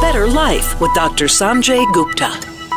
Better Life with Dr. Sanjay Gupta.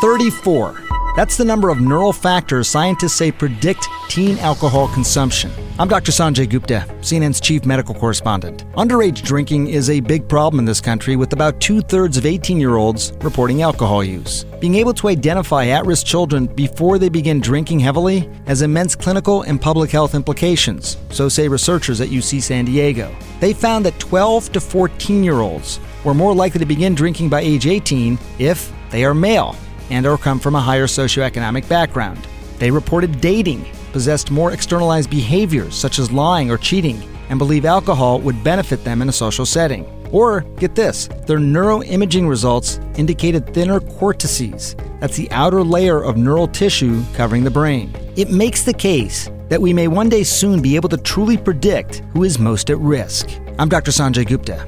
34. That's the number of neural factors scientists say predict teen alcohol consumption. I'm Dr. Sanjay Gupta, CNN's chief medical correspondent. Underage drinking is a big problem in this country, with about two thirds of 18 year olds reporting alcohol use. Being able to identify at risk children before they begin drinking heavily has immense clinical and public health implications, so say researchers at UC San Diego. They found that 12 to 14 year olds were more likely to begin drinking by age 18 if they are male and or come from a higher socioeconomic background. They reported dating, possessed more externalized behaviors such as lying or cheating, and believe alcohol would benefit them in a social setting. Or, get this, their neuroimaging results indicated thinner cortices. That's the outer layer of neural tissue covering the brain. It makes the case that we may one day soon be able to truly predict who is most at risk. I'm Dr. Sanjay Gupta,